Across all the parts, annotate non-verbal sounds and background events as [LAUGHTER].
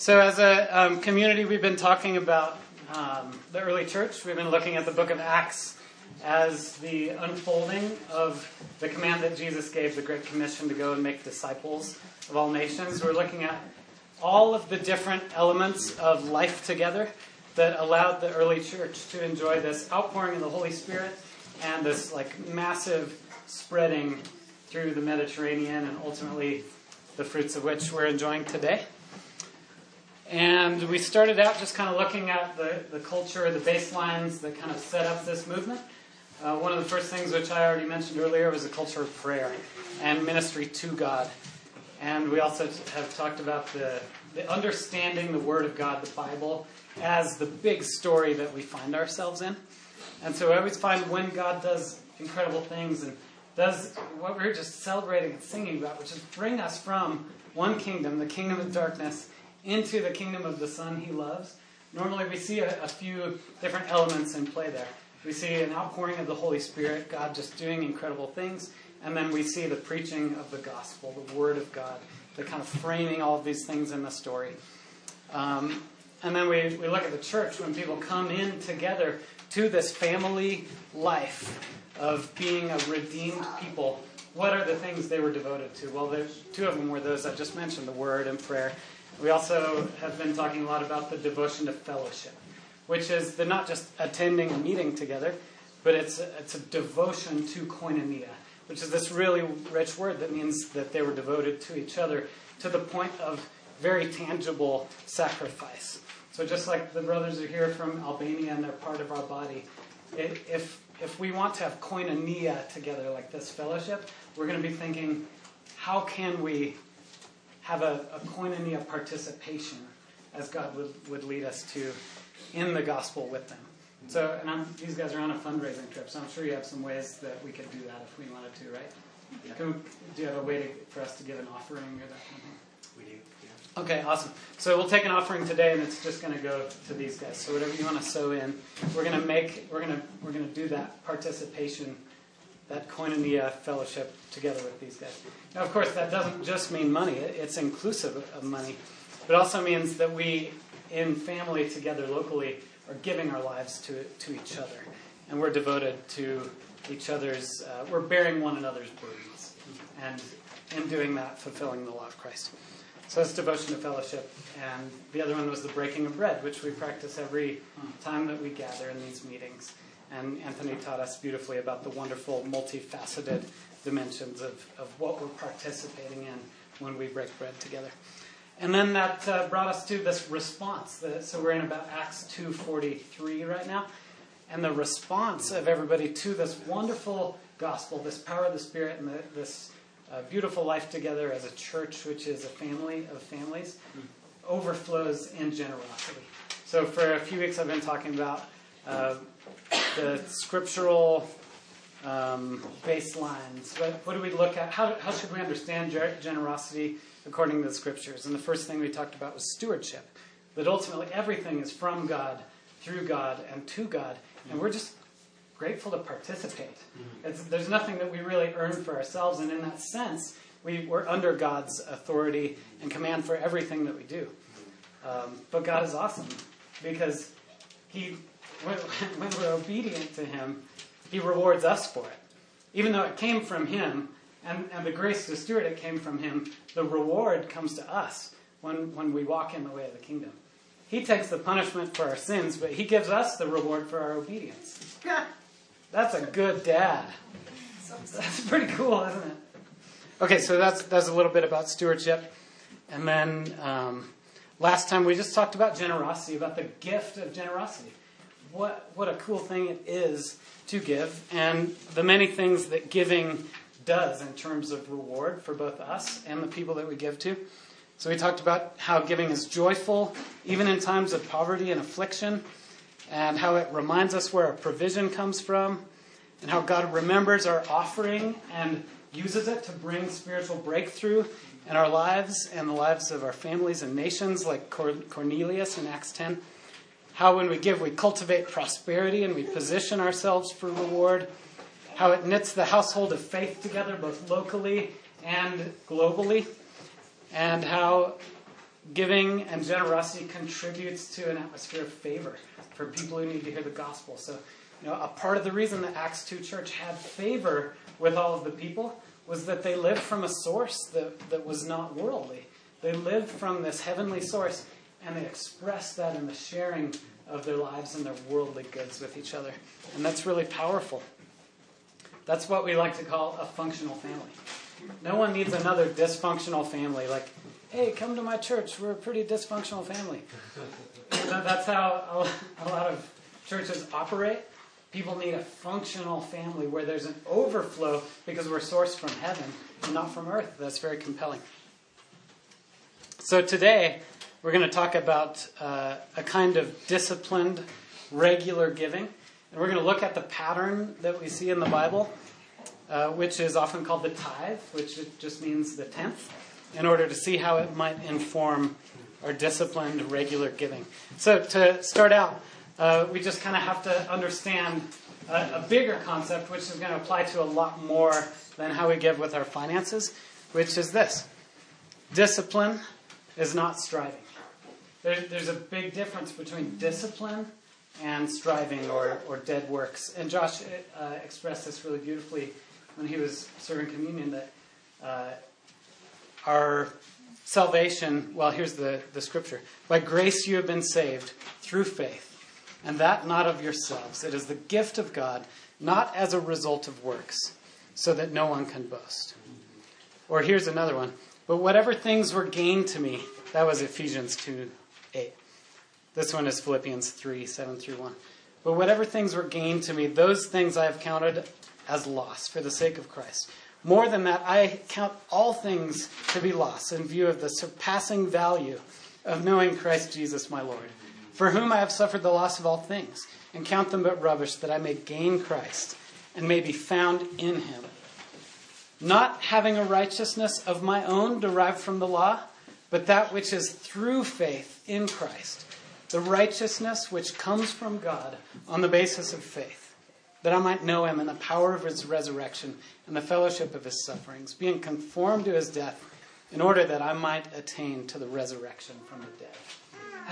So, as a um, community, we've been talking about um, the early church. We've been looking at the book of Acts as the unfolding of the command that Jesus gave, the Great Commission to go and make disciples of all nations. We're looking at all of the different elements of life together that allowed the early church to enjoy this outpouring of the Holy Spirit and this like massive spreading through the Mediterranean and ultimately the fruits of which we're enjoying today. And we started out just kind of looking at the, the culture, the baselines that kind of set up this movement. Uh, one of the first things, which I already mentioned earlier, was a culture of prayer and ministry to God. And we also have talked about the, the understanding the Word of God, the Bible, as the big story that we find ourselves in. And so I always find when God does incredible things and does what we we're just celebrating and singing about, which is bring us from one kingdom, the kingdom of darkness, into the kingdom of the Son he loves, normally we see a, a, few different elements in play there. We see an outpouring of the Holy Spirit, God just doing incredible things, and then we see the preaching of the gospel, the Word of God, the kind of framing all of these things in the story. Um, and then we, we look at the church when people come in together to this family life of being a redeemed people. What are the things they were devoted to? Well, two of them were those I just mentioned the Word and prayer. We also have been talking a lot about the devotion to fellowship, which is the not just attending a meeting together, but it's a, it's a devotion to koinonia, which is this really rich word that means that they were devoted to each other to the point of very tangible sacrifice. So just like the brothers are here from Albania and they're part of our body, if if we want to have koinonia together like this fellowship, we're going to be thinking, how can we have a, a koinonia participation as God would, would lead us to in the gospel with them. Mm-hmm. So, and I'm, these guys are on a fundraising trip, so I'm sure you have some ways that we could do that if we wanted to, right? Yeah. We, do you have a way to, for us to give an offering or that kind of thing? We do. Yeah. Okay, awesome. So we'll take an offering today, and it's just going to go to these guys. So whatever you want to sow in, we're going to make, we're going to, we're going to do that participation that koinonia fellowship together with these guys. Now, of course, that doesn't just mean money, it's inclusive of money. But also means that we, in family together locally, are giving our lives to, to each other. And we're devoted to each other's, uh, we're bearing one another's burdens. And in doing that, fulfilling the law of Christ. So that's devotion to fellowship. And the other one was the breaking of bread, which we practice every time that we gather in these meetings. And Anthony taught us beautifully about the wonderful, multifaceted dimensions of, of what we're participating in when we break bread together. And then that uh, brought us to this response. so we're in about Acts 2.43 right now. And the response of everybody to this wonderful gospel, this power of the Spirit, and the, this uh, beautiful life together as a church, which is a family of families, overflows in generosity. So for a few weeks, I've been talking about uh, the scriptural um, baselines. What, what, do we look at? How, how should we understand generosity according to the scriptures? And the first thing we talked about was stewardship. That ultimately everything is from God, through God, and to God. And we're just grateful to participate. Mm-hmm. there's nothing that we really earn for ourselves. And in that sense, we, we're under God's authority and command for everything that we do. Um, but God is awesome because He when, when we're obedient to Him, He rewards us for it. Even though it came from Him, and, and the grace to steward it came from Him, the reward comes to us when, when we walk in the way of the kingdom. He takes the punishment for our sins, but He gives us the reward for our obedience. [LAUGHS] That's a good dad. That's pretty cool, isn't it? Okay, so that's that's a little bit about stewardship, and then um, last time we just talked about generosity, about the gift of generosity what, what a cool thing it is to give and the many things that giving does in terms of reward for both us and the people that we give to. So we talked about how giving is joyful even in times of poverty and affliction, and how it reminds us where our provision comes from, and how God remembers our offering and uses it to bring spiritual breakthrough in our lives and the lives of our families and nations, like Cornelius in Acts 10 how when we give, we cultivate prosperity and we position ourselves for reward, how it knits the household of faith together, both locally and globally, and how giving and generosity contributes to an atmosphere of favor for people who need to hear the gospel. So, you know, a part of the reason the Acts 2 church had favor with all of the people was that they lived from a source that, that was not worldly. They lived from this heavenly source and they expressed that in the sharing of their lives and their worldly goods with each other. And that's really powerful. That's what we like to call a functional family. No one needs another dysfunctional family. Like, hey, come to my church. We're a pretty dysfunctional family. That's how a lot of churches operate. People need a functional family where there's an overflow because we're sourced from heaven and not from earth. That's very compelling. So today, we're going to talk about uh, a kind of disciplined, regular giving. And we're going to look at the pattern that we see in the Bible, uh, which is often called the tithe, which just means the tenth, in order to see how it might inform our disciplined, regular giving. So, to start out, uh, we just kind of have to understand a, a bigger concept, which is going to apply to a lot more than how we give with our finances, which is this discipline is not striving. There, there's a big difference between discipline and striving or, or dead works. And Josh uh, expressed this really beautifully when he was serving communion that uh, our salvation, well, here's the, the scripture. By grace you have been saved through faith, and that not of yourselves. It is the gift of God, not as a result of works, so that no one can boast. Or here's another one. But whatever things were gained to me, that was Ephesians 2 8. This one is Philippians 3 7 through 1. But whatever things were gained to me, those things I have counted as loss for the sake of Christ. More than that, I count all things to be loss in view of the surpassing value of knowing Christ Jesus my Lord, for whom I have suffered the loss of all things, and count them but rubbish, that I may gain Christ and may be found in him. Not having a righteousness of my own derived from the law, but that which is through faith in Christ, the righteousness which comes from God on the basis of faith, that I might know him and the power of his resurrection and the fellowship of his sufferings, being conformed to his death, in order that I might attain to the resurrection from the dead.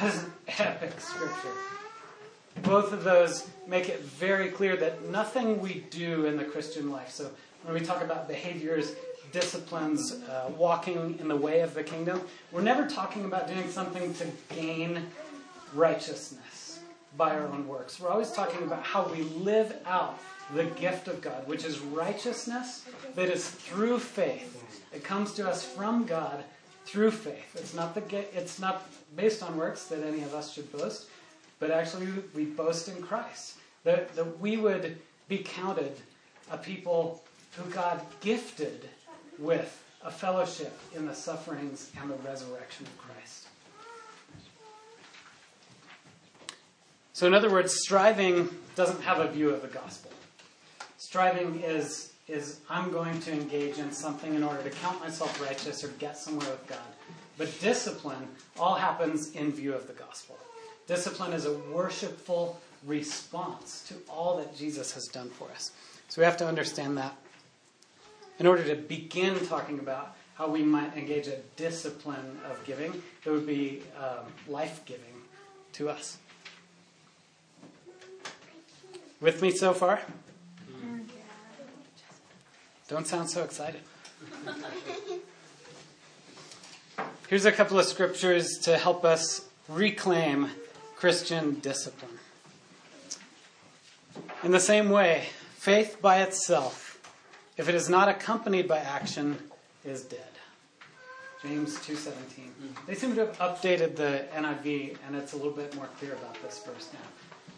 That is an epic scripture. Both of those make it very clear that nothing we do in the Christian life, so when we talk about behaviors disciplines, uh, walking in the way of the kingdom, we're never talking about doing something to gain righteousness by our own works. We're always talking about how we live out the gift of God, which is righteousness that is through faith. It comes to us from God through faith. It's not the it's not based on works that any of us should boast, but actually we boast in Christ. That, that we would be counted a people who God gifted with a fellowship in the sufferings and the resurrection of Christ. So, in other words, striving doesn't have a view of the gospel. Striving is, is I'm going to engage in something in order to count myself righteous or get somewhere with God. But discipline all happens in view of the gospel. Discipline is a worshipful response to all that Jesus has done for us. So we have to understand that in order to begin talking about how we might engage a discipline of giving that would be um, life giving to us. With me so far? Don't sound so excited. [LAUGHS] Here's a couple of scriptures to help us reclaim Christian discipline. In the same way, faith by itself if it is not accompanied by action, is dead. James 2:17. Mm-hmm. They seem to have updated the NIV and it's a little bit more clear about this verse now.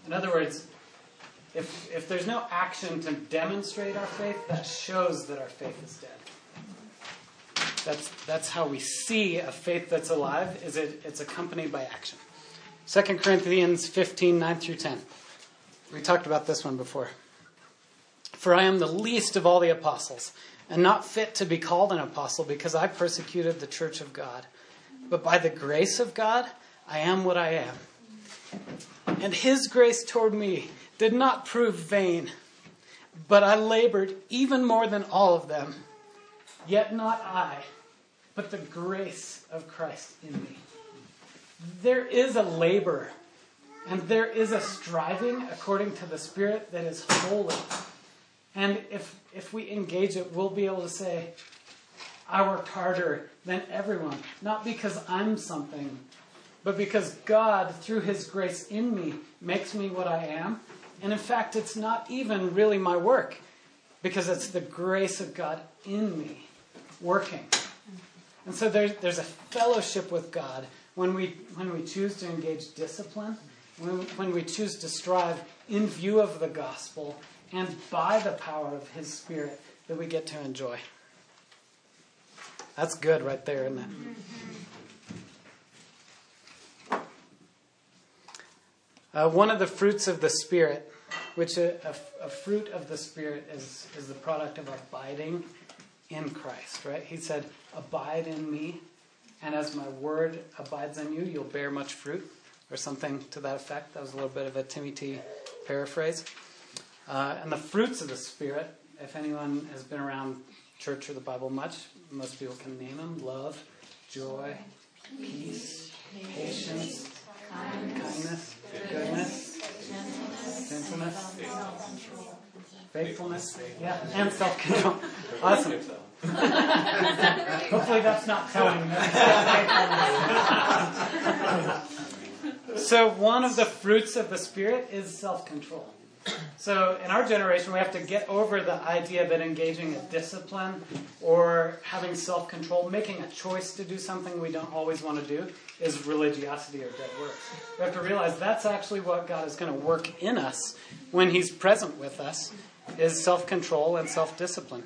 In other words, if, if there's no action to demonstrate our faith, that shows that our faith is dead. That's, that's how we see a faith that's alive, is it, it's accompanied by action. 2 Corinthians 15, 9 through 10. We talked about this one before. For I am the least of all the apostles, and not fit to be called an apostle because I persecuted the church of God. But by the grace of God, I am what I am. And his grace toward me did not prove vain, but I labored even more than all of them. Yet not I, but the grace of Christ in me. there is a labor and there is a striving according to the Spirit that is holy. And if, if we engage it, we'll be able to say, I worked harder than everyone. Not because I'm something, but because God, through His grace in me, makes me what I am. And in fact, it's not even really my work, because it's the grace of God in me working. And so there's, there's a fellowship with God when we, when we choose to engage discipline, when, when we choose to strive in view of the gospel and by the power of His Spirit that we get to enjoy. That's good right there, isn't it? Uh, one of the fruits of the Spirit, which a, a, a, fruit of the Spirit is, is the product of abiding in Christ, right? He said, Abide in me, and as my word abides in you, you'll bear much fruit, or something to that effect. That was a little bit of a Timmy T paraphrase. Uh, and the fruits of the Spirit, if anyone has been around church or the Bible much, most people can name them love, joy, peace, patience, kindness, goodness, gentleness, faithfulness, yeah, and self control. [LAUGHS] Awesome. [LAUGHS] Hopefully, that's not telling. Me. [LAUGHS] so, one of the fruits of the Spirit is self control. So, in our generation, we have to get over the idea that engaging a discipline or having self control, making a choice to do something we don't always want to do, is religiosity or dead works. We have to realize that's actually what God is going to work in us when He's present with us, is self control and self discipline.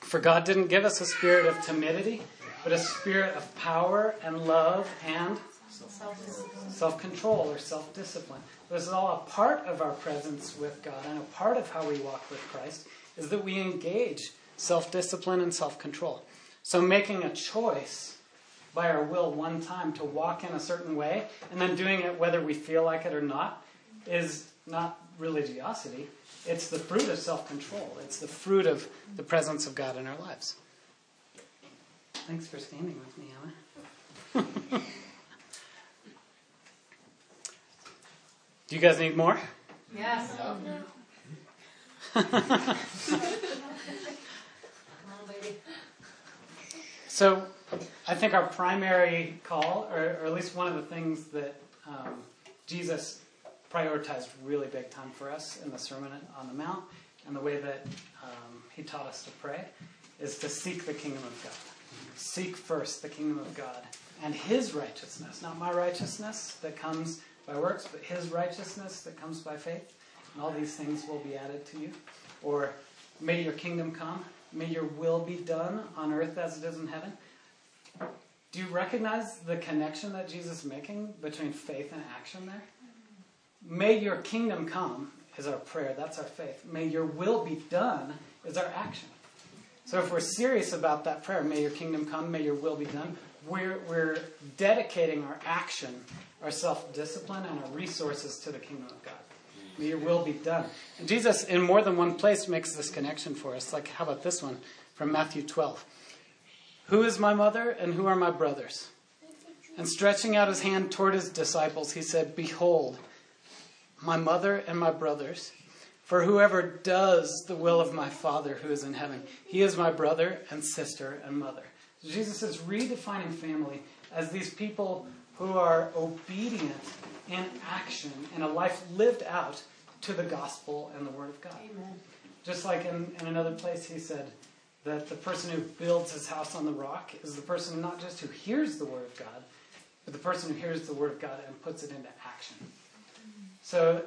For God didn't give us a spirit of timidity, but a spirit of power and love and self control or self discipline. This is all a part of our presence with God and a part of how we walk with Christ is that we engage self discipline and self control. So making a choice by our will one time to walk in a certain way and then doing it whether we feel like it or not is not religiosity. It's the fruit of self control, it's the fruit of the presence of God in our lives. Thanks for standing with me, Emma. [LAUGHS] Do you guys need more? Yes. [LAUGHS] so, I think our primary call, or, or, at least one of the things that um, Jesus prioritized really big time for us in the Sermon on the Mount and the way that um, he taught us to pray, is to seek the kingdom of God. Seek first the kingdom of God and his righteousness, not my righteousness that comes by works, but his righteousness that comes by faith. And all these things will be added to you. Or, may your kingdom come. May your will be done on earth as it is in heaven. Do you recognize the connection that Jesus is making between faith and action there? May your kingdom come is our prayer. That's our faith. May your will be done is our action. So if we're serious about that prayer, may your kingdom come, may your will be done, we're, we're dedicating our action, our self discipline, and our resources to the kingdom of God. May your will be done. And Jesus, in more than one place, makes this connection for us. Like, how about this one from Matthew 12? Who is my mother and who are my brothers? And stretching out his hand toward his disciples, he said, Behold, my mother and my brothers. For whoever does the will of my Father who is in heaven, he is my brother and sister and mother. Jesus is redefining family as these people who are obedient in action and a life lived out to the gospel and the word of God. Amen. Just like in, in another place, he said that the person who builds his house on the rock is the person not just who hears the word of God, but the person who hears the word of God and puts it into action. So,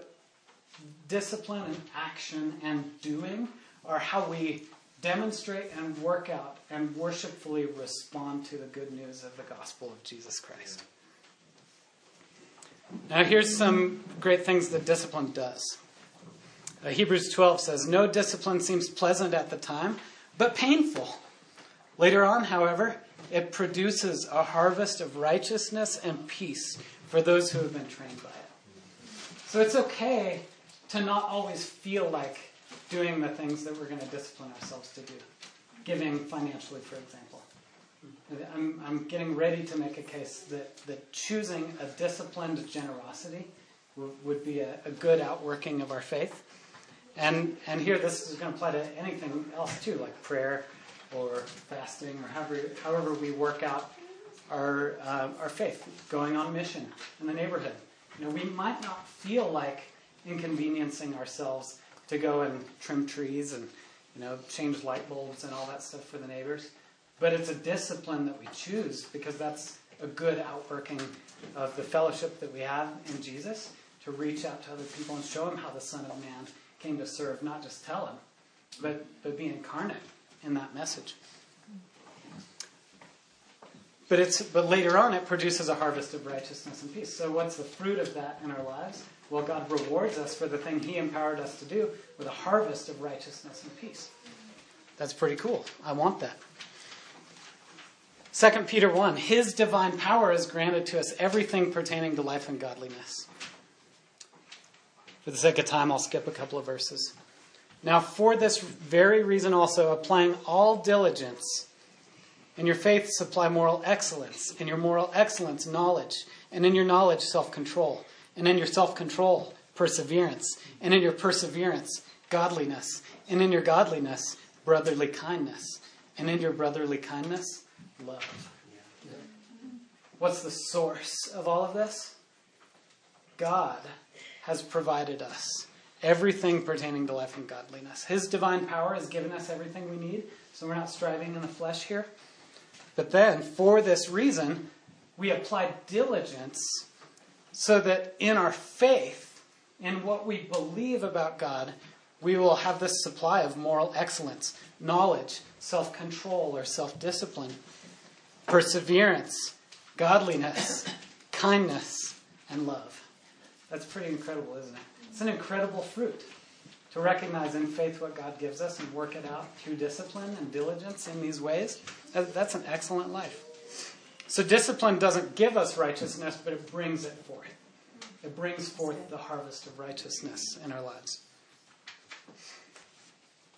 discipline and action and doing are how we demonstrate and work out and worshipfully respond to the good news of the gospel of Jesus Christ. Now, here's some great things that discipline does. Uh, Hebrews 12 says, No discipline seems pleasant at the time, but painful. Later on, however, it produces a harvest of righteousness and peace for those who have been trained by it. So it's okay to not always feel like doing the things that we're going to discipline ourselves to do. Giving financially, for example. I'm, I'm getting ready to make a case that, that choosing a disciplined generosity w- would be a, a good outworking of our faith. And, and here, this is going to apply to anything else too, like prayer or fasting or however, however we work out our, uh, our faith, going on mission in the neighborhood. You know, we might not feel like inconveniencing ourselves to go and trim trees and you know change light bulbs and all that stuff for the neighbors, but it's a discipline that we choose because that's a good outworking of the fellowship that we have in Jesus to reach out to other people and show them how the Son of Man came to serve, not just tell him, but but be incarnate in that message. But it's but later on it produces a harvest of righteousness and peace. So what's the fruit of that in our lives? Well, God rewards us for the thing He empowered us to do with a harvest of righteousness and peace. That's pretty cool. I want that. 2 Peter 1 His divine power has granted to us everything pertaining to life and godliness. For the sake of time, I'll skip a couple of verses. Now, for this very reason also, applying all diligence, in your faith supply moral excellence, in your moral excellence, knowledge, and in your knowledge, self control and in your self control, perseverance, and in your perseverance, godliness, and in your godliness, brotherly kindness, and in your brotherly kindness, love. What's the source of all of this? God has provided us everything pertaining to life and godliness. His divine power has given us everything we need, so we're not striving in the flesh here. But then, for this reason, we apply diligence so that in our faith, in what we believe about God, we will have this supply of moral excellence, knowledge, self control, or self discipline, perseverance, godliness, kindness, and love. That's pretty incredible, isn't it? It's an incredible fruit to recognize in faith what God gives us and work it out through discipline and diligence in these ways. That's an excellent life. So discipline doesn't give us righteousness, but it brings it forth. It brings forth the harvest of righteousness in our lives.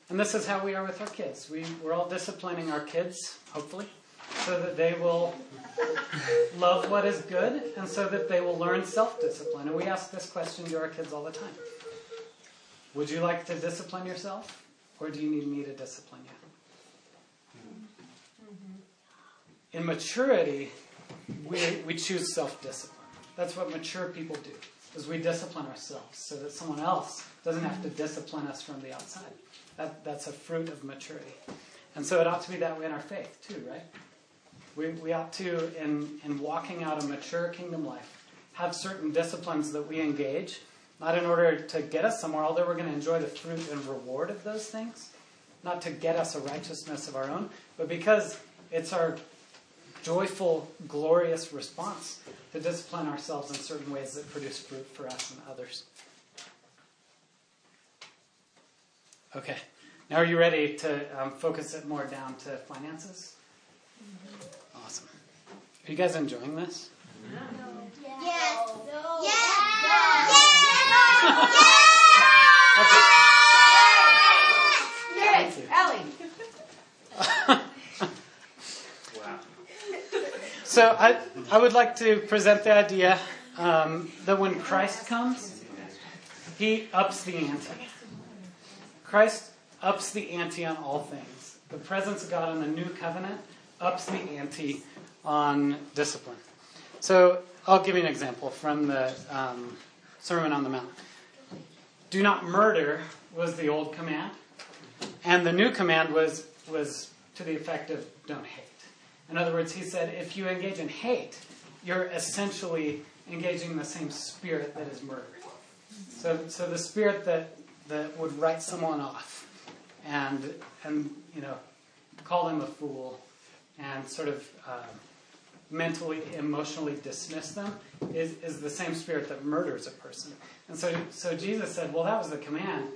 And this is how we are with our kids. We, we're all disciplining our kids, hopefully, so that they will love what is good and so that they will learn self discipline. And we ask this question to our kids all the time Would you like to discipline yourself, or do you need me to discipline you? In maturity, we, we choose self discipline. That's what mature people do, is we discipline ourselves so that someone else doesn't have to discipline us from the outside. That, that's a fruit of maturity. And so it ought to be that way in our faith, too, right? We, we ought to, in, in walking out a mature kingdom life, have certain disciplines that we engage, not in order to get us somewhere, although we're going to enjoy the fruit and reward of those things, not to get us a righteousness of our own, but because it's our joyful, glorious response to discipline ourselves in certain ways that produce fruit for us and others. Okay, now are you ready to um, focus it more down to finances? Mm-hmm. Awesome. Are you guys enjoying this? No. Yes. No. Yes. Yes. Yes. Yes. Ellie. So I, I would like to present the idea um, that when Christ comes, he ups the ante. Christ ups the ante on all things. The presence of God in the new covenant ups the ante on discipline. So I'll give you an example from the um, Sermon on the Mount. Do not murder was the old command, and the new command was was to the effect of don't hate. In other words, he said, if you engage in hate, you're essentially engaging the same spirit that is murder. So, so the spirit that, that would write someone off and, and, you know, call them a fool and sort of uh, mentally, emotionally dismiss them is, is the same spirit that murders a person. And so, so Jesus said, well, that was the command,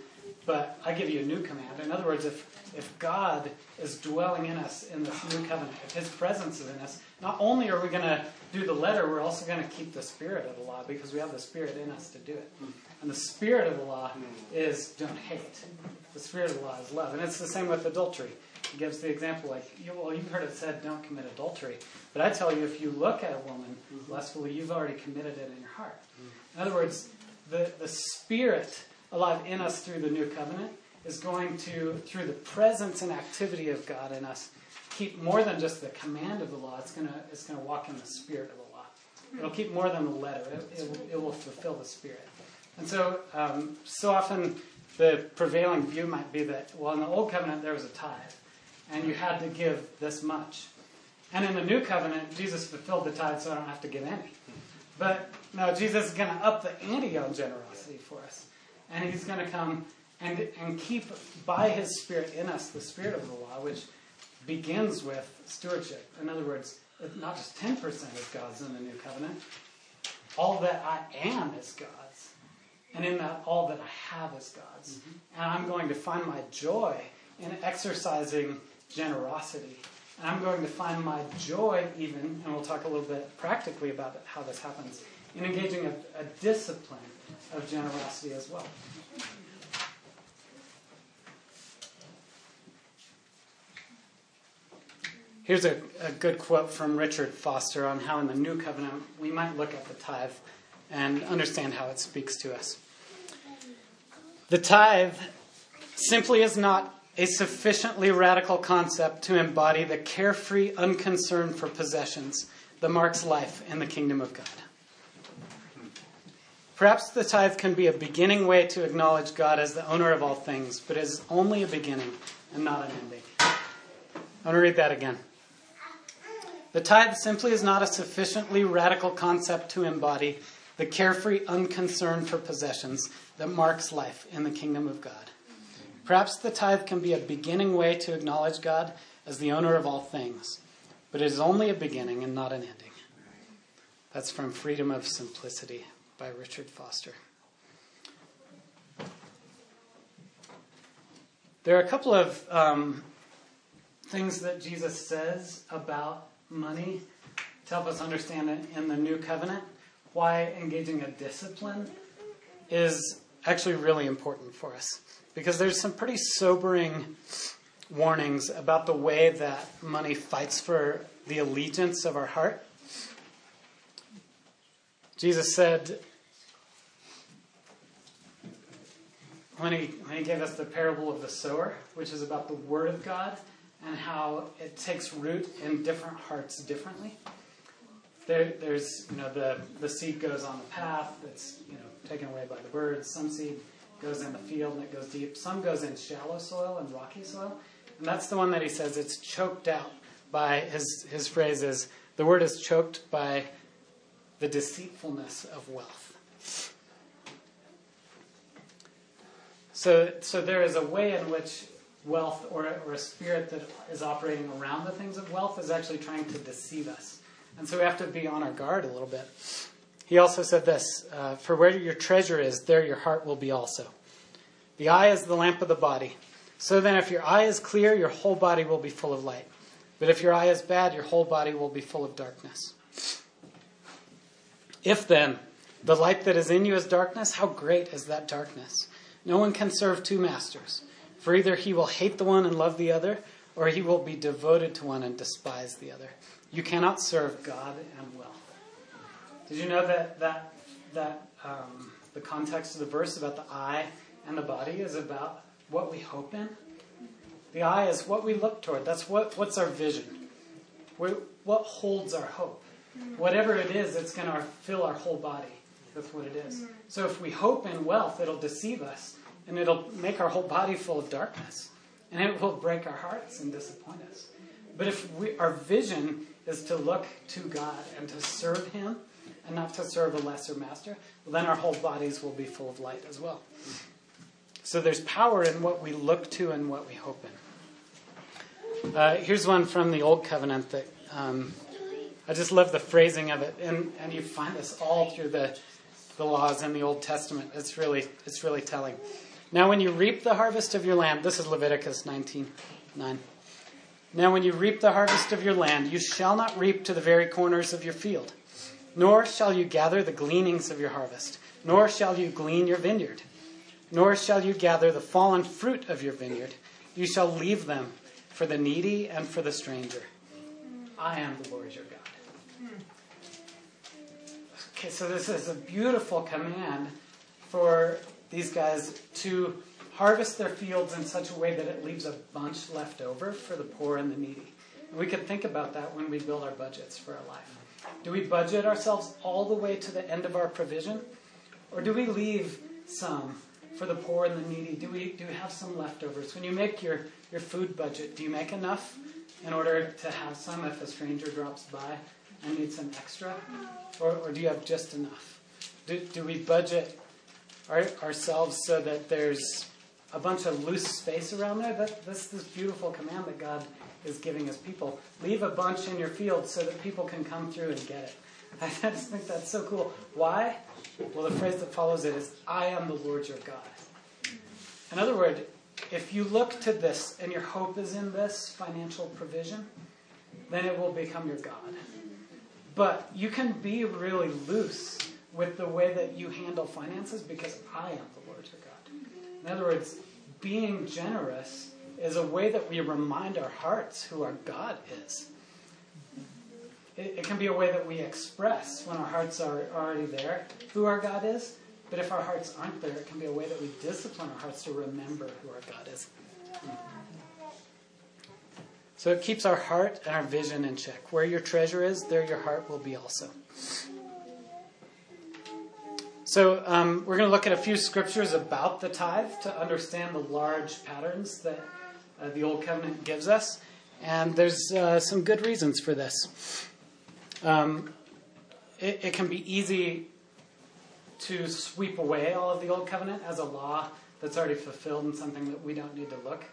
but I give you a new command. In other words, if, if God is dwelling in us in this new covenant, if His presence is in us, not only are we going to do the letter, we're also going to keep the spirit of the law because we have the spirit in us to do it. Hmm. And the spirit of the law hmm. is don't hate. The spirit of the law is love. And it's the same with adultery. he gives the example like, you, well, you've heard it said, don't commit adultery. But I tell you, if you look at a woman hmm. lustfully, you've already committed it in your heart. In other words, the, the Spirit alive in us through the new covenant is going to, through the presence and activity of God in us, keep more than just the command of the law. It's going to it's going to walk in the spirit of the law. It'll keep more than the letter. It, it, will, it will fulfill the spirit. And so, um, so often the prevailing view might be that, well, in the old covenant there was a tithe, and you had to give this much. And in the new covenant, Jesus fulfilled the tithe, so I don't have to give any. But no, Jesus is going to up the ante on generosity for us. And he's going to come and, and keep by his spirit in us the spirit of the law, which begins with stewardship. In other words, not just 10% is God's in the new covenant, all that I am is God's. And in that, all that I have is God's. Mm-hmm. And I'm going to find my joy in exercising generosity. And I'm going to find my joy, even, and we'll talk a little bit practically about how this happens, in engaging a, a discipline of generosity as well. Here's a, a, good quote from Richard Foster on how in the New Covenant we might look at the tithe and understand how it speaks to us. The tithe simply is not a sufficiently radical concept to embody the carefree unconcern for possessions that marks life in the kingdom of God. Perhaps the tithe can be a beginning way to acknowledge God as the owner of all things, but it is only a beginning and not an ending. I want to read that again. The tithe simply is not a sufficiently radical concept to embody the carefree unconcern for possessions that marks life in the kingdom of God. Perhaps the tithe can be a beginning way to acknowledge God as the owner of all things, but it is only a beginning and not an ending. That's from Freedom of Simplicity by Richard Foster. There are a couple of um, things that Jesus says about money to help us understand it in the new covenant why engaging a discipline is actually really important for us because there's some pretty sobering warnings about the way that money fights for the allegiance of our heart. Jesus said when he, when he gave us the parable of the sower, which is about the Word of God and how it takes root in different hearts differently. There, there's, you know, the, the seed goes on the path, it's, you know, taken away by the birds. Some seed goes in the field and it goes deep. Some goes in shallow soil and rocky soil. And that's the one that he says it's choked out by, his, his phrase is, the word is choked by the deceitfulness of wealth. So, so there is a way in which wealth or, or a spirit that is operating around the things of wealth is actually trying to deceive us. And so we have to be on our guard a little bit. He also said this uh, For where your treasure is, there your heart will be also. The eye is the lamp of the body. So then, if your eye is clear, your whole body will be full of light. But if your eye is bad, your whole body will be full of darkness. If then the light that is in you is darkness, how great is that darkness? No one can serve two masters. For either he will hate the one and love the other, or he will be devoted to one and despise the other. You cannot serve God and wealth. Did you know that that that um, the context of the verse about the eye and the body is about what we hope in? The eye is what we look toward. That's what what's our vision. We're, what holds our hope? Whatever it is, it's going to fill our whole body with what it is. So if we hope in wealth, it'll deceive us and it'll make our whole body full of darkness. And it will break our hearts and disappoint us. But if we, our vision is to look to God and to serve Him and not to serve a lesser master, well, then our whole bodies will be full of light as well. So there's power in what we look to and what we hope in. Uh, here's one from the Old Covenant that um, I just love the phrasing of it, and, and you find this all through the, the laws in the Old Testament. It's really it's really telling. Now, when you reap the harvest of your land, this is Leviticus 19 9. Now, when you reap the harvest of your land, you shall not reap to the very corners of your field, nor shall you gather the gleanings of your harvest, nor shall you glean your vineyard, nor shall you gather the fallen fruit of your vineyard. You shall leave them for the needy and for the stranger. I am the Lord your God. So this is a beautiful command for these guys to harvest their fields in such a way that it leaves a bunch left over for the poor and the needy. And we can think about that when we build our budgets for our life. Do we budget ourselves all the way to the end of our provision? Or do we leave some for the poor and the needy? Do we, do we have some leftovers? When you make your, your food budget, do you make enough in order to have some if a stranger drops by and needs some extra? Or, or do you have just enough? Do, do we budget our, ourselves so that there's a bunch of loose space around there? That, that's this beautiful command that God is giving his people. Leave a bunch in your field so that people can come through and get it. [LAUGHS] I just think that's so cool. Why? Well, the phrase that follows it is, I am the Lord your God. In other words, if you look to this and your hope is in this financial provision, then it will become your God. But you can be really loose with the way that you handle finances because I am the Lord your God. In other words, being generous is a way that we remind our hearts who our God is. It, it, can be a way that we express when our hearts are already there who our God is. But if our hearts aren't there, it can be a way that we discipline our hearts to remember who our God is. So it keeps our heart and our vision in check. Where your treasure is, there your heart will be also. So um, we're going to look at a few scriptures about the tithe to understand the large patterns that uh, the Old Covenant gives us. And there's uh, some good reasons for this. Um, it, it, can be easy to sweep away all of the Old Covenant as a law that's already fulfilled and something that we don't need to look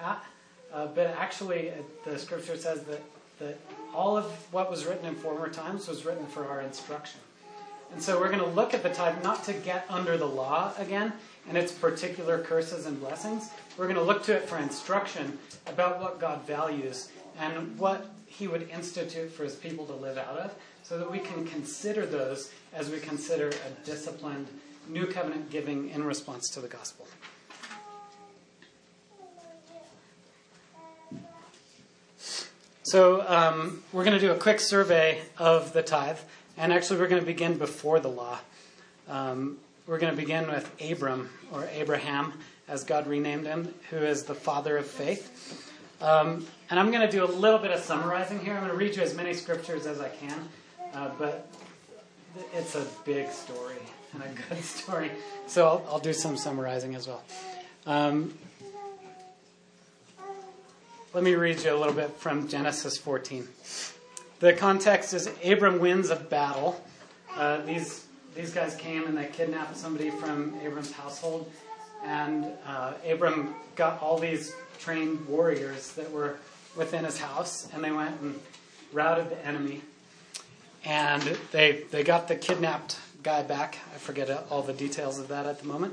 at. Uh, but actually, uh, the scripture says that, that all of what was written in former times was written for our instruction. And so we're going to look at the tithe not to get under the law again and its particular curses and blessings. We're going to look to it for instruction about what God values and what He would institute for His people to live out of so that we can consider those as we consider a disciplined new covenant giving in response to the gospel. So, um, we're going to do a quick survey of the tithe. And actually, we're going to begin before the law. Um, we're going to begin with Abram, or Abraham, as God renamed him, who is the father of faith. Um, and I'm going to do a little bit of summarizing here. I'm going to read you as many scriptures as I can, uh, but it's a big story and a good [LAUGHS] story. So I'll, I'll do some summarizing as well. Let me read you a little bit from Genesis 14. The context is Abram wins a battle. Uh, these these guys came and they kidnapped somebody from Abram's household, and uh, Abram got all these trained warriors that were within his house, and they went and routed the enemy. And they they got the kidnapped guy back. I forget all the details of that at the moment.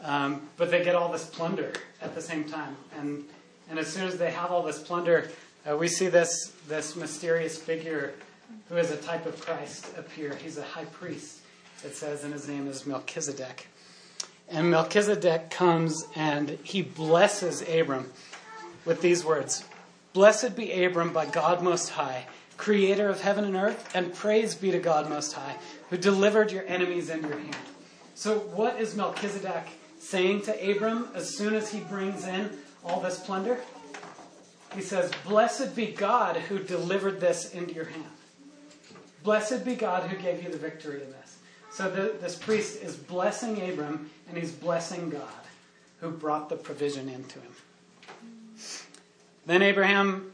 Um, but they get all this plunder at the same time, and and as soon as they have all this plunder, uh, we see this, this mysterious figure who is a type of Christ appear. He's a high priest, it says, and his name is Melchizedek. And Melchizedek comes and he blesses Abram with these words Blessed be Abram by God Most High, creator of heaven and earth, and praise be to God Most High, who delivered your enemies in your hand. So, what is Melchizedek saying to Abram as soon as he brings in all this plunder? He says, Blessed be God who delivered this into your hand. Blessed be God who gave you the victory in this. So the, this priest is blessing Abram and he's blessing God who brought the provision into him. Then Abraham,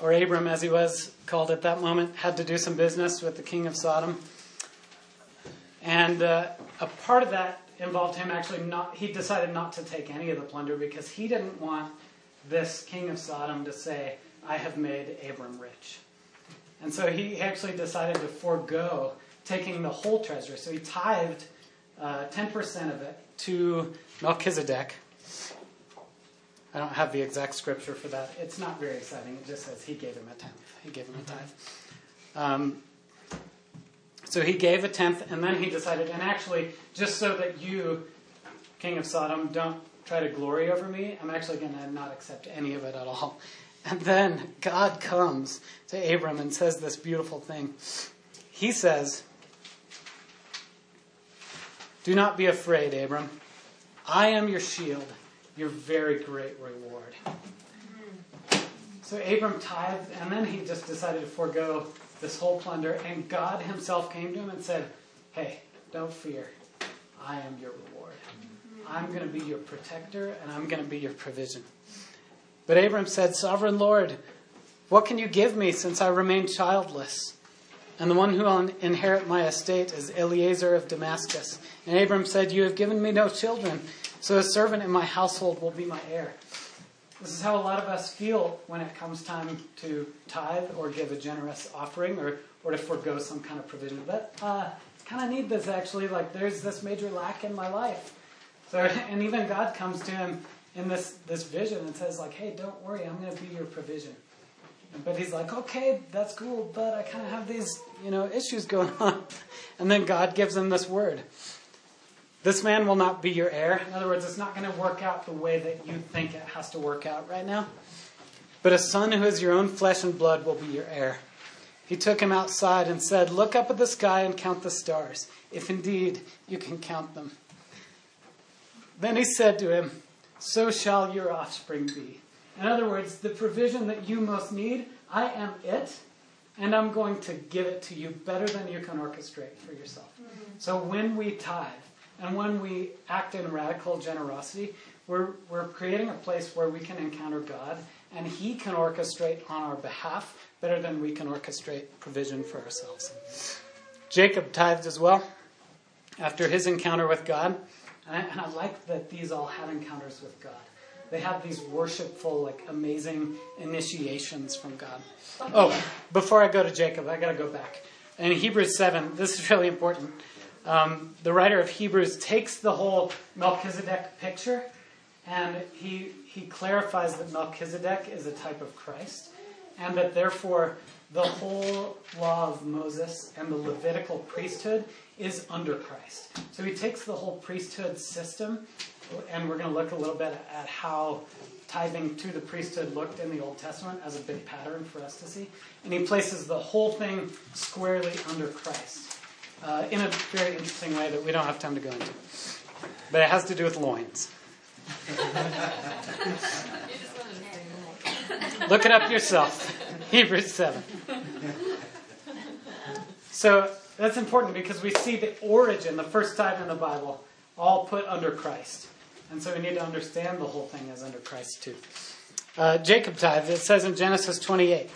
or Abram as he was called at that moment, had to do some business with the king of Sodom. And uh, a part of that involved him actually not, he decided not to take any of the plunder because he didn't want this king of Sodom to say, I have made Abram rich. And so he actually decided to forego taking the whole treasure. So he tithed uh, 10% of it to Melchizedek. I don't have the exact scripture for that. It's not very exciting. It just says he gave him a tenth. He gave him a tithe. Um, so he gave a tenth, and then he decided, and actually, just so that you, king of Sodom, don't try to glory over me. I'm actually going to not accept any of it at all. [LAUGHS] And then God comes to Abram and says this beautiful thing. He says, Do not be afraid, Abram. I am your shield, your very great reward. Mm-hmm. So Abram tithed, and then he just decided to forego this whole plunder. And God himself came to him and said, Hey, don't fear. I am your reward. I'm going to be your protector, and I'm going to be your provision. But Abram said, Sovereign Lord, what can you give me since I remain childless? And the one who will inherit my estate is Eliezer of Damascus. And Abram said, You have given me no children, so a servant in my household will be my heir. This is how a lot of us feel when it comes time to tithe or give a generous offering or, or to forego some kind of provision. But uh, kind of need this actually. Like there's this major lack in my life. So [LAUGHS] and even God comes to him in this this vision and says like, "Hey, don't worry, I'm going to be your provision." But he's like, "Okay, that's cool, but I kind of have these you know issues [LAUGHS] going on." And then God gives him this word. This man will not be your heir. In other words, it's not going to work out the way that you think it has to work out right now. But a son who is your own flesh and blood will be your heir. He took him outside and said, Look up at the sky and count the stars, if indeed you can count them. Then he said to him, So shall your offspring be. In other words, the provision that you most need, I am it, and I'm going to give it to you better than you can orchestrate for yourself. Mm-hmm. So when we tithe and when we act in radical generosity, we're, we're creating a place where we can encounter God and He can orchestrate on our behalf better than we can orchestrate provision for ourselves. Jacob tithed as well after his encounter with God. And I, and I like that these all had encounters with God. They have these worshipful, like amazing initiations from God. Oh, before I go to Jacob, I got to go back. In Hebrews 7, this is really important. Um, the writer of Hebrews takes the whole Melchizedek picture and he, he clarifies that Melchizedek is a type of Christ and that therefore the whole law of Moses and the Levitical priesthood is under Christ. So he takes the whole priesthood system, and we're going to look a little bit at how tithing to the priesthood looked in the Old Testament as a big pattern for us to see. And he places the whole thing squarely under Christ uh, in a very interesting way that we don't have time to go into. But it has to do with loins. [LAUGHS] Look it up yourself. Hebrews 7. So that's important because we see the origin, the first time in the Bible, all put under Christ. And so we need to understand the whole thing as under Christ too. Uh, Jacob tithe, it says in Genesis 28.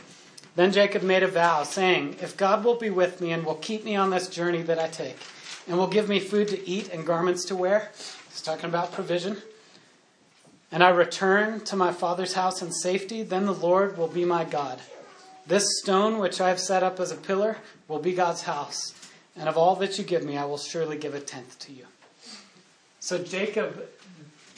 Then Jacob made a vow, saying, If God will be with me and will keep me on this journey that I take, and will give me food to eat and garments to wear, he's talking about provision, and I return to my father's house in safety, then the Lord will be my God. This stone which I have set up as a pillar will be God's house, and of all that you give me, I will surely give a tenth to you. So Jacob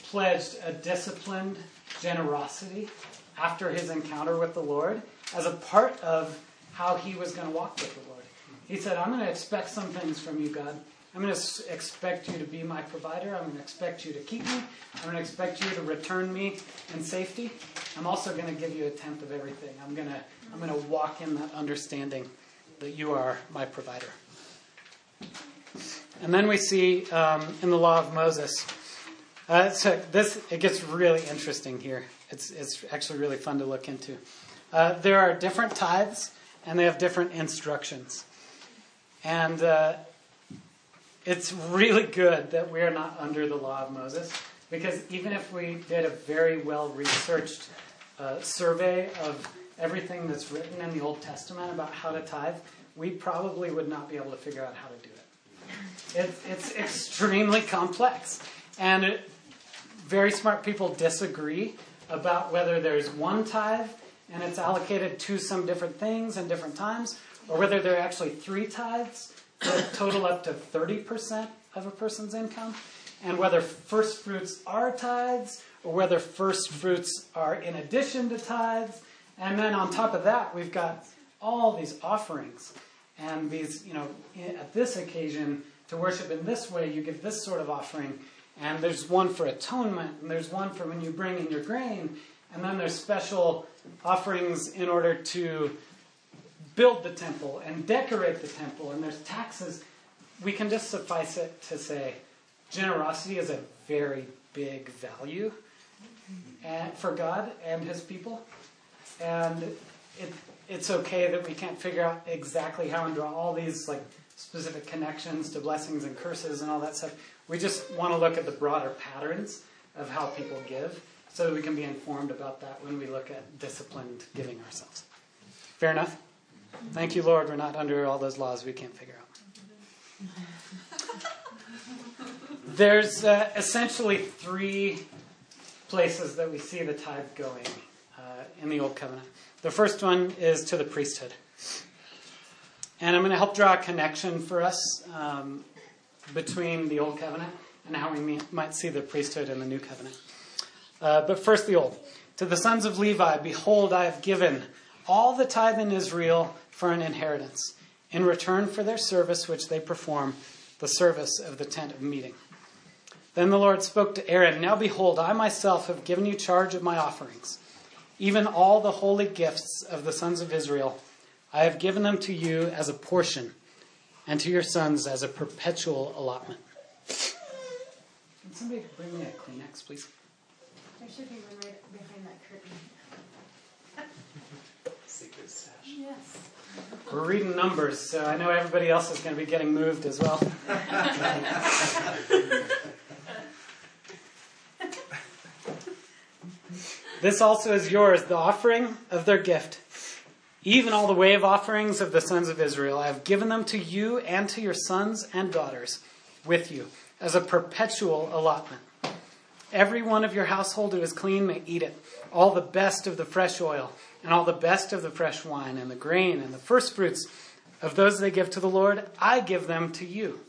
pledged a disciplined generosity after his encounter with the Lord as a part of how he was going to walk with the Lord. He said, I'm going to expect some things from you, God. I'm going to expect you to be my provider. I'm going to expect you to keep me. I'm going to expect you to return me in safety. I'm also going to give you a tenth of everything. I'm going to, I'm going to walk in that understanding that you are my provider. And then we see um, in the law of Moses. Uh, so this it gets really interesting here. It's it's actually really fun to look into. Uh, there are different tithes, and they have different instructions. And uh, it's really good that we are not under the law of Moses because even if we did a very well researched uh, survey of everything that's written in the Old Testament about how to tithe, we probably would not be able to figure out how to do it. it it's extremely complex. And it, very smart people disagree about whether there's one tithe and it's allocated to some different things and different times, or whether there are actually three tithes that total up to 30% of a person's income, and whether first fruits are tithes or whether first fruits are in addition to tithes. And then on top of that, we've got all these offerings. And these, you know, at this occasion, to worship in this way, you give this sort of offering. and there's one for atonement, and there's one for when you bring in your grain, and then there's special offerings in order to build the temple and decorate the temple, and there's taxes. We can just suffice it to say generosity is a very big value and, for God and His people. And it, it's okay that we can't figure out exactly how and draw all these like specific connections to blessings and curses and all that stuff. We just want to look at the broader patterns of how people give so that we can be informed about that when we look at disciplined giving ourselves. Fair enough? Thank you, Lord. We're not under all those laws we can't figure out. [LAUGHS] There's uh, essentially three places that we see the tithe going uh, in the Old Covenant. The first one is to the priesthood. And I'm going to help draw a connection for us um, between the Old Covenant and how we might see the priesthood in the New Covenant. Uh, but first, the Old. To the sons of Levi, behold, I have given all the tithe in Israel for an inheritance, in return for their service which they perform, the service of the tent of meeting. Then the Lord spoke to Aaron Now behold, I myself have given you charge of my offerings, even all the holy gifts of the sons of Israel. I have given them to you as a portion, and to your sons as a perpetual allotment. Can somebody bring me a Kleenex, please? There should be one right behind that curtain. Secret stash. Yes. We're reading numbers, so I know everybody else is going to be getting moved as well. [LAUGHS] this also is yours, the offering of their gift. Even all the wave offerings of the sons of Israel, I have given them to you and to your sons and daughters with you as a perpetual allotment. Every one of your household who is clean may eat it, all the best of the fresh oil, and all the best of the fresh wine, and the grain, and the first fruits of those they give to the Lord, I give them to you.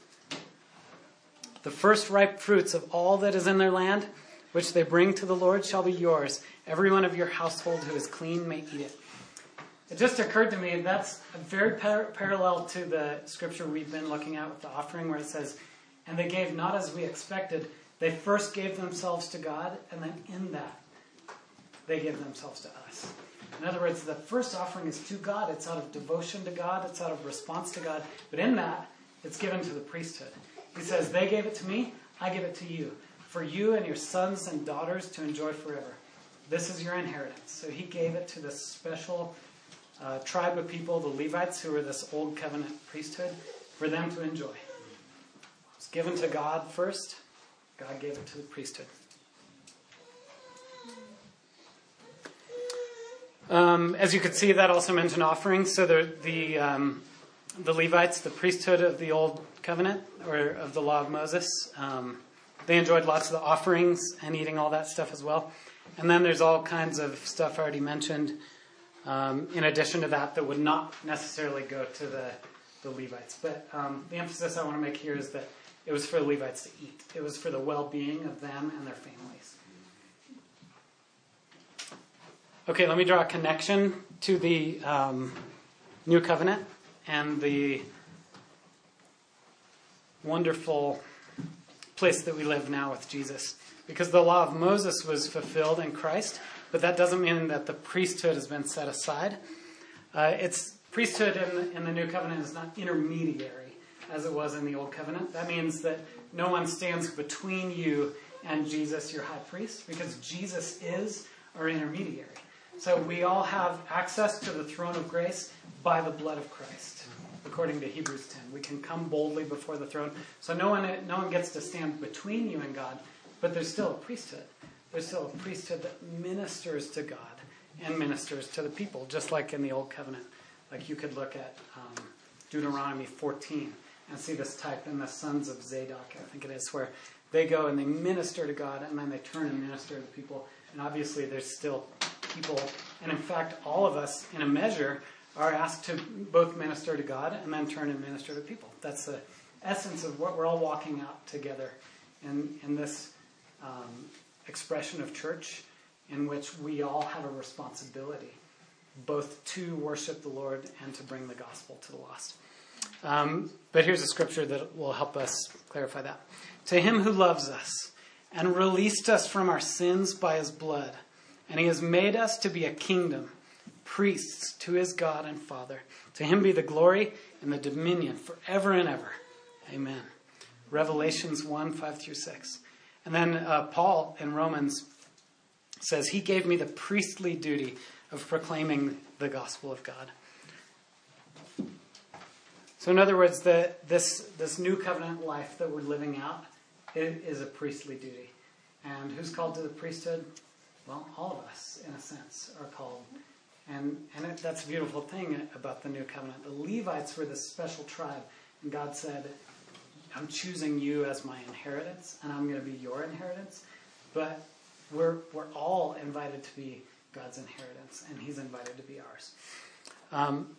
The first ripe fruits of all that is in their land, which they bring to the Lord, shall be yours. Every one of your household who is clean may eat it. It just occurred to me that's a very par- parallel to the scripture we've been looking at with the offering, where it says, And they gave not as we expected. They first gave themselves to God, and then in that, they give themselves to us. In other words, the first offering is to God. It's out of devotion to God, it's out of response to God. But in that, it's given to the priesthood. He says, They gave it to me, I give it to you, for you and your sons and daughters to enjoy forever. This is your inheritance. So he gave it to this special uh, tribe of people, the Levites, who were this old covenant priesthood, for them to enjoy. It was given to God first, God gave it to the priesthood. Um, as you could see, that also mentioned offerings. So the the, um, the Levites, the priesthood of the old covenant or of the law of Moses, um, they enjoyed lots of the offerings and eating all that stuff as well. And then there's all kinds of stuff already mentioned. Um, in addition to that, that would not necessarily go to the the Levites. But um, the emphasis I want to make here is that it was for the Levites to eat. It was for the well-being of them and their families. Okay, let me draw a connection to the um, New Covenant and the wonderful place that we live now with Jesus. Because the law of Moses was fulfilled in Christ, but that doesn't mean that the priesthood has been set aside. Uh, it's priesthood in the, in the New Covenant is not intermediary as it was in the Old Covenant. That means that no one stands between you and Jesus, your high priest, because Jesus is our intermediary. So we all have access to the throne of grace by the blood of Christ, according to Hebrews 10. We can come boldly before the throne. So no one, no one gets to stand between you and God, but there's still a priesthood. There's still a priesthood that ministers to God and ministers to the people, just like in the Old Covenant. Like you could look at um, Deuteronomy 14 and see this type in the sons of Zadok, I think it is, where they go and they minister to God and then they turn and minister to people. And obviously, there's still people, and in fact, all of us, in a measure, are asked to both minister to God and then turn and minister to people. That's the essence of what we're all walking out together in, in this um, expression of church, in which we all have a responsibility both to worship the Lord and to bring the gospel to the lost. Um, but here's a scripture that will help us clarify that. To him who loves us and released us from our sins by his blood. And he has made us to be a kingdom, priests to his God and Father. To him be the glory and the dominion forever and ever. Amen. Revelations 1 5 through 6. And then uh, Paul in Romans says, He gave me the priestly duty of proclaiming the gospel of God. So, in other words, the, this, this new covenant life that we're living out is a priestly duty. And who's called to the priesthood? Well, all of us, in a sense, are called. And, and it, that's a beautiful thing about the new covenant. The Levites were this special tribe, and God said, I'm choosing you as my inheritance, and I'm going to be your inheritance. But we're, we're all invited to be God's inheritance, and He's invited to be ours. Um,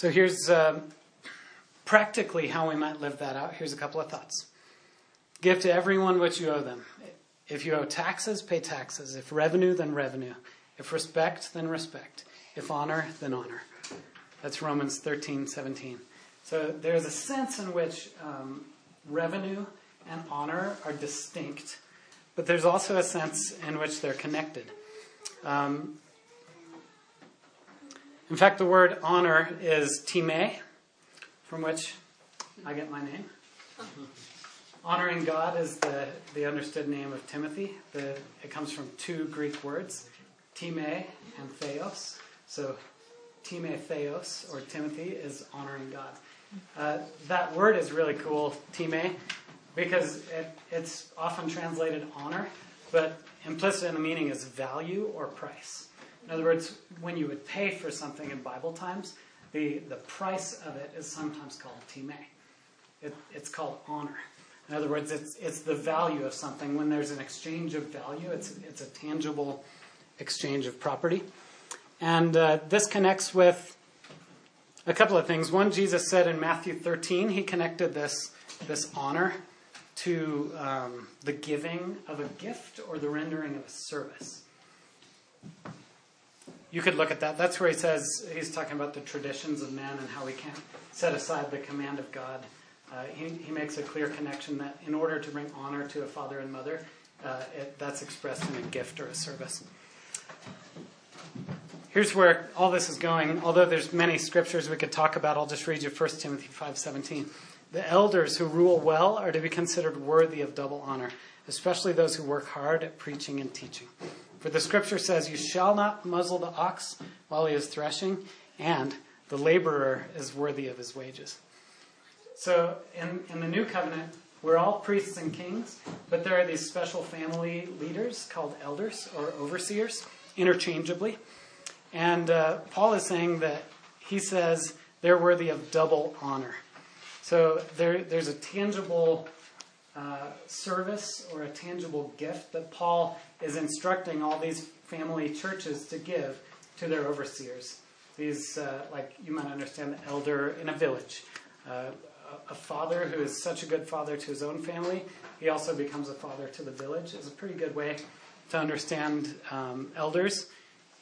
so here's um, practically how we might live that out. Here's a couple of thoughts. Give to everyone what you owe them. If you owe taxes, pay taxes. If revenue, then revenue. If respect, then respect. If honor, then honor. That's Romans 13, 17. So there's a sense in which um, revenue and honor are distinct, but there's also a sense in which they're connected. Um, in fact, the word honor is time, from which I get my name. Honoring God is the, the understood name of Timothy. The, it comes from two Greek words, time and theos. So, time theos, or Timothy, is honoring God. Uh, that word is really cool, time, because it, it's often translated honor, but implicit in the meaning is value or price. In other words, when you would pay for something in Bible times, the, the price of it is sometimes called time. It, it's called honor. In other words, it's, it's the value of something. When there's an exchange of value, it's, it's a tangible exchange of property. And uh, this connects with a couple of things. One, Jesus said in Matthew 13, he connected this, this honor to um, the giving of a gift or the rendering of a service. You could look at that. That's where he says he's talking about the traditions of men and how we can't set aside the command of God. Uh, he, he makes a clear connection that in order to bring honor to a father and mother, uh, it, that's expressed in a gift or a service. Here's where all this is going. Although there's many scriptures we could talk about, I'll just read you 1 Timothy 5:17. The elders who rule well are to be considered worthy of double honor, especially those who work hard at preaching and teaching. For the scripture says, "You shall not muzzle the ox while he is threshing, and the laborer is worthy of his wages." So, in, in the new covenant, we're all priests and kings, but there are these special family leaders called elders or overseers, interchangeably. And uh, Paul is saying that he says they're worthy of double honor. So there, there's a tangible uh, service or a tangible gift that Paul is instructing all these family churches to give to their overseers. These, uh, like you might understand, the elder in a village. Uh, a father who is such a good father to his own family, he also becomes a father to the village, is a pretty good way to understand um, elders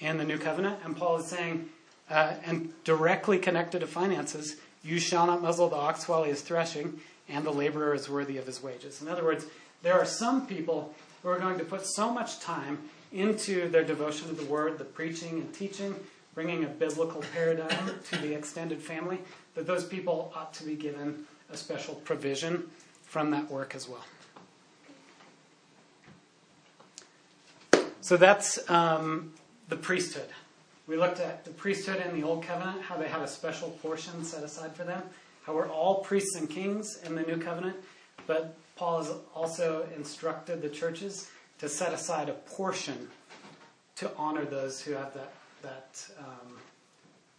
in the new covenant. And Paul is saying, uh, and directly connected to finances, you shall not muzzle the ox while he is threshing, and the laborer is worthy of his wages. In other words, there are some people who are going to put so much time into their devotion to the word, the preaching and teaching, bringing a biblical paradigm to the extended family, that those people ought to be given a special provision from that work as well. So that's um, the priesthood. We looked at the priesthood in the Old Covenant, how they have a special portion set aside for them, how we're all priests and kings in the New Covenant, but Paul has also instructed the churches to set aside a portion to honor those who have that, that um,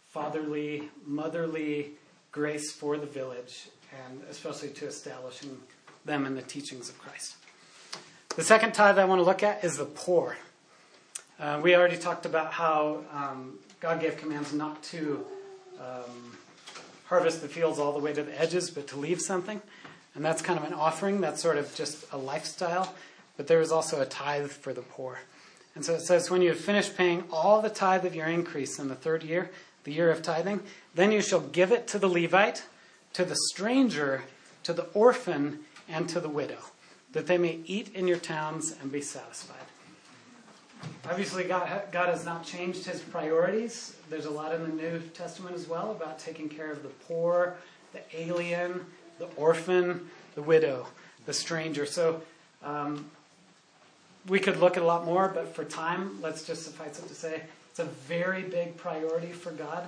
fatherly, motherly grace for the village, and especially to establishing them in the teachings of Christ. The second tithe I want to look at is the poor. Uh, we already talked about how um, God gave commands not to um, harvest the fields all the way to the edges, but to leave something. And that's kind of an offering. That's sort of just a lifestyle. But there is also a tithe for the poor. And so it says, when you have finished paying all the tithe of your increase in the third year, the year of tithing, then you shall give it to the Levite to the stranger, to the orphan, and to the widow, that they may eat in your towns and be satisfied. Obviously, God, God has not changed his priorities. There's a lot in the New Testament as well about taking care of the poor, the alien, the orphan, the widow, the stranger. So um, we could look at a lot more, but for time, let's just suffice it to say it's a very big priority for God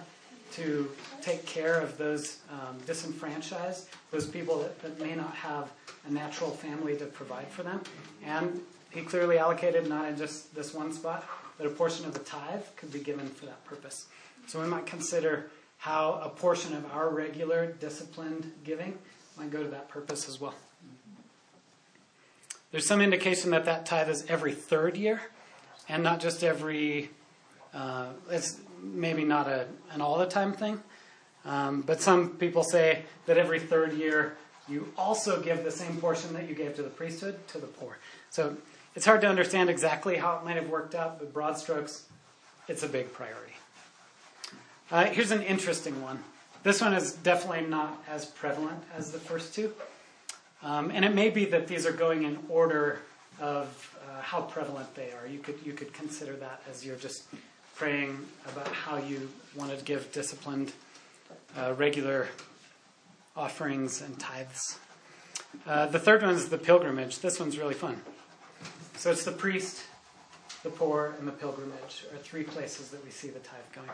to take care of those um, disenfranchised, those people that, that may not have a natural family to provide for them. And he clearly allocated not in just this one spot, but a portion of the tithe could be given for that purpose. So we might consider how a portion of our regular disciplined giving might go to that purpose as well. There's some indication that that tithe is every third year and not just every, uh, it's maybe not a, an all the time thing. Um, but some people say that every third year you also give the same portion that you gave to the priesthood to the poor. So it's hard to understand exactly how it might have worked out, but broad strokes, it's a big priority. Uh, here's an interesting one. This one is definitely not as prevalent as the first two. Um, and it may be that these are going in order of uh, how prevalent they are. You could, you could consider that as you're just praying about how you want to give disciplined, uh, regular offerings and tithes. Uh, the third one is the pilgrimage. This one's really fun. So it's the priest, the poor, and the pilgrimage are three places that we see the tithe going.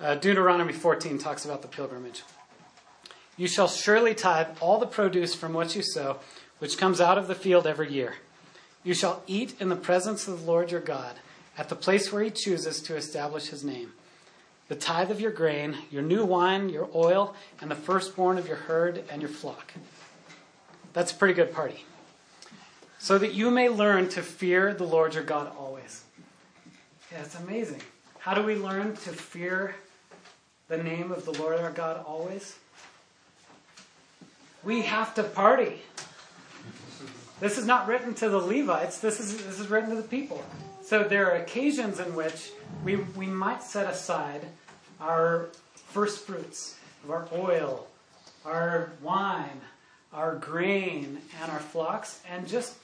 Uh, Deuteronomy 14 talks about the pilgrimage. You shall surely tithe all the produce from what you sow, which comes out of the field every year. You shall eat in the presence of the Lord your God, at the place where he chooses to establish his name. The tithe of your grain, your new wine, your oil, and the firstborn of your herd and your flock. That's a pretty good party. So that you may learn to fear the Lord your God always. Yeah, it's amazing. How do we learn to fear the name of the Lord our God always? We have to party. This is not written to the Levites, this is, this is written to the people. So there are occasions in which we, we might set aside our first fruits of our oil, our wine, our grain, and our flocks, and just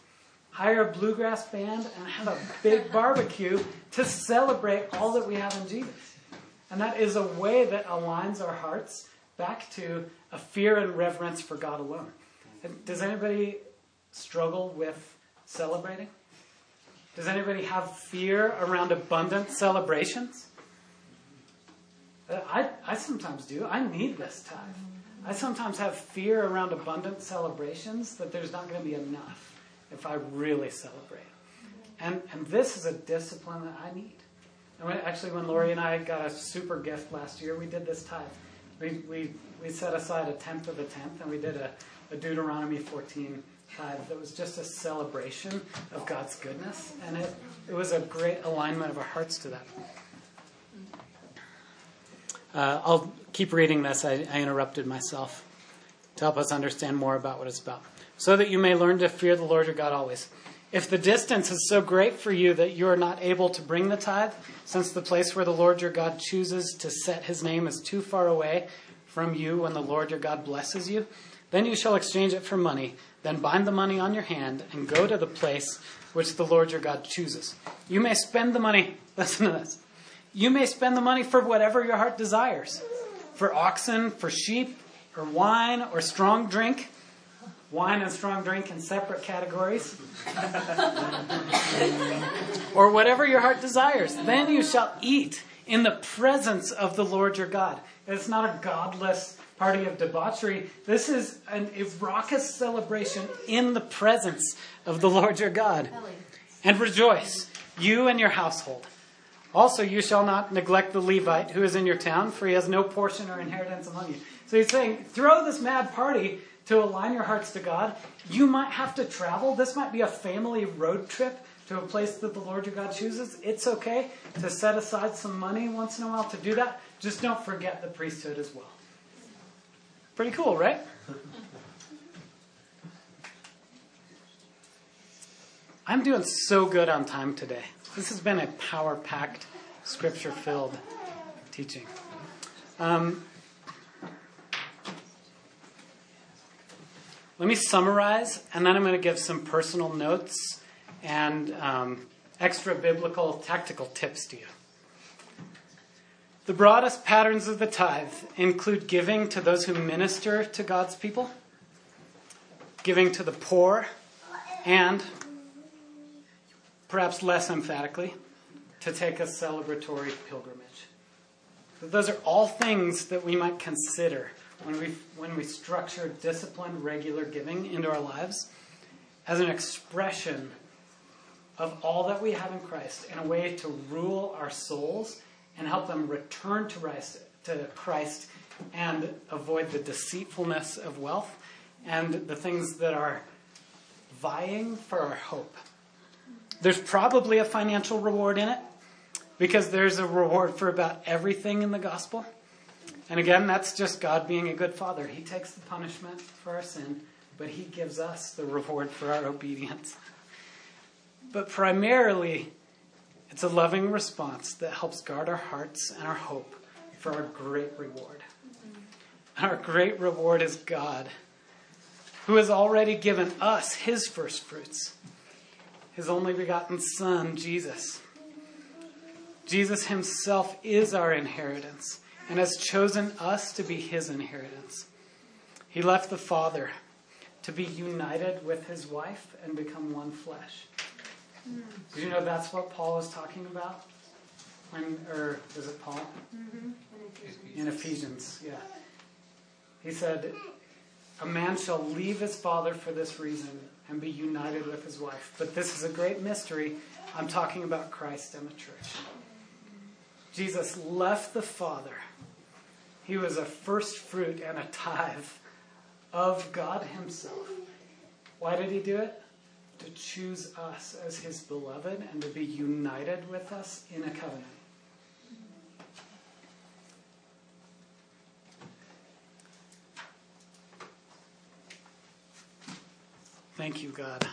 hire a bluegrass band and have a big barbecue to celebrate all that we have in Jesus. And that is a way that aligns our hearts back to a fear and reverence for God alone. Does anybody struggle with celebrating? Does anybody have fear around abundant celebrations? I, I sometimes do. I need this tithe. I sometimes have fear around abundant celebrations that there's not going to be enough if I really celebrate. And, and this is a discipline that I need. And when, actually, when Lori and I got a super gift last year, we did this tithe. We, we, we set aside a tenth of a tenth, and we did a, a Deuteronomy 14 tithe that was just a celebration of God's goodness. And it, it was a great alignment of our hearts to that. Uh, I'll keep reading this. I, I interrupted myself to help us understand more about what it's about. So that you may learn to fear the Lord your God always. If the distance is so great for you that you are not able to bring the tithe, since the place where the Lord your God chooses to set his name is too far away from you when the Lord your God blesses you, then you shall exchange it for money. Then bind the money on your hand and go to the place which the Lord your God chooses. You may spend the money, [LAUGHS] listen to this. You may spend the money for whatever your heart desires for oxen, for sheep, or wine, or strong drink wine and strong drink in separate categories, [LAUGHS] or whatever your heart desires. Then you shall eat in the presence of the Lord your God. It's not a godless party of debauchery. This is an, a raucous celebration in the presence of the Lord your God. And rejoice, you and your household. Also, you shall not neglect the Levite who is in your town, for he has no portion or inheritance among you. So he's saying, throw this mad party to align your hearts to God. You might have to travel. This might be a family road trip to a place that the Lord your God chooses. It's okay to set aside some money once in a while to do that. Just don't forget the priesthood as well. Pretty cool, right? [LAUGHS] I'm doing so good on time today. This has been a power packed, scripture filled teaching. Um, let me summarize, and then I'm going to give some personal notes and um, extra biblical tactical tips to you. The broadest patterns of the tithe include giving to those who minister to God's people, giving to the poor, and, perhaps less emphatically, to take a celebratory pilgrimage. Those are all things that we might consider when we, when we structure disciplined, regular giving into our lives as an expression of all that we have in Christ in a way to rule our souls and help them return to Christ, to Christ and avoid the deceitfulness of wealth and the things that are vying for our hope. There's probably a financial reward in it because there's a reward for about everything in the gospel. And again, that's just God being a good father. He takes the punishment for our sin, but He gives us the reward for our obedience. But primarily, it's a loving response that helps guard our hearts and our hope for our great reward. Our great reward is God, who has already given us His first fruits, His only begotten Son, Jesus. Jesus Himself is our inheritance and has chosen us to be His inheritance. He left the Father to be united with His wife and become one flesh. Did you know that's what Paul is talking about? When, or is it Paul? Mm-hmm. In Ephesians, yeah. He said, A man shall leave his father for this reason and be united with his wife. But this is a great mystery. I'm talking about Christ and the church. Jesus left the Father. He was a first fruit and a tithe of God Himself. Why did He do it? To choose us as His beloved and to be united with us in a covenant. Thank you, God.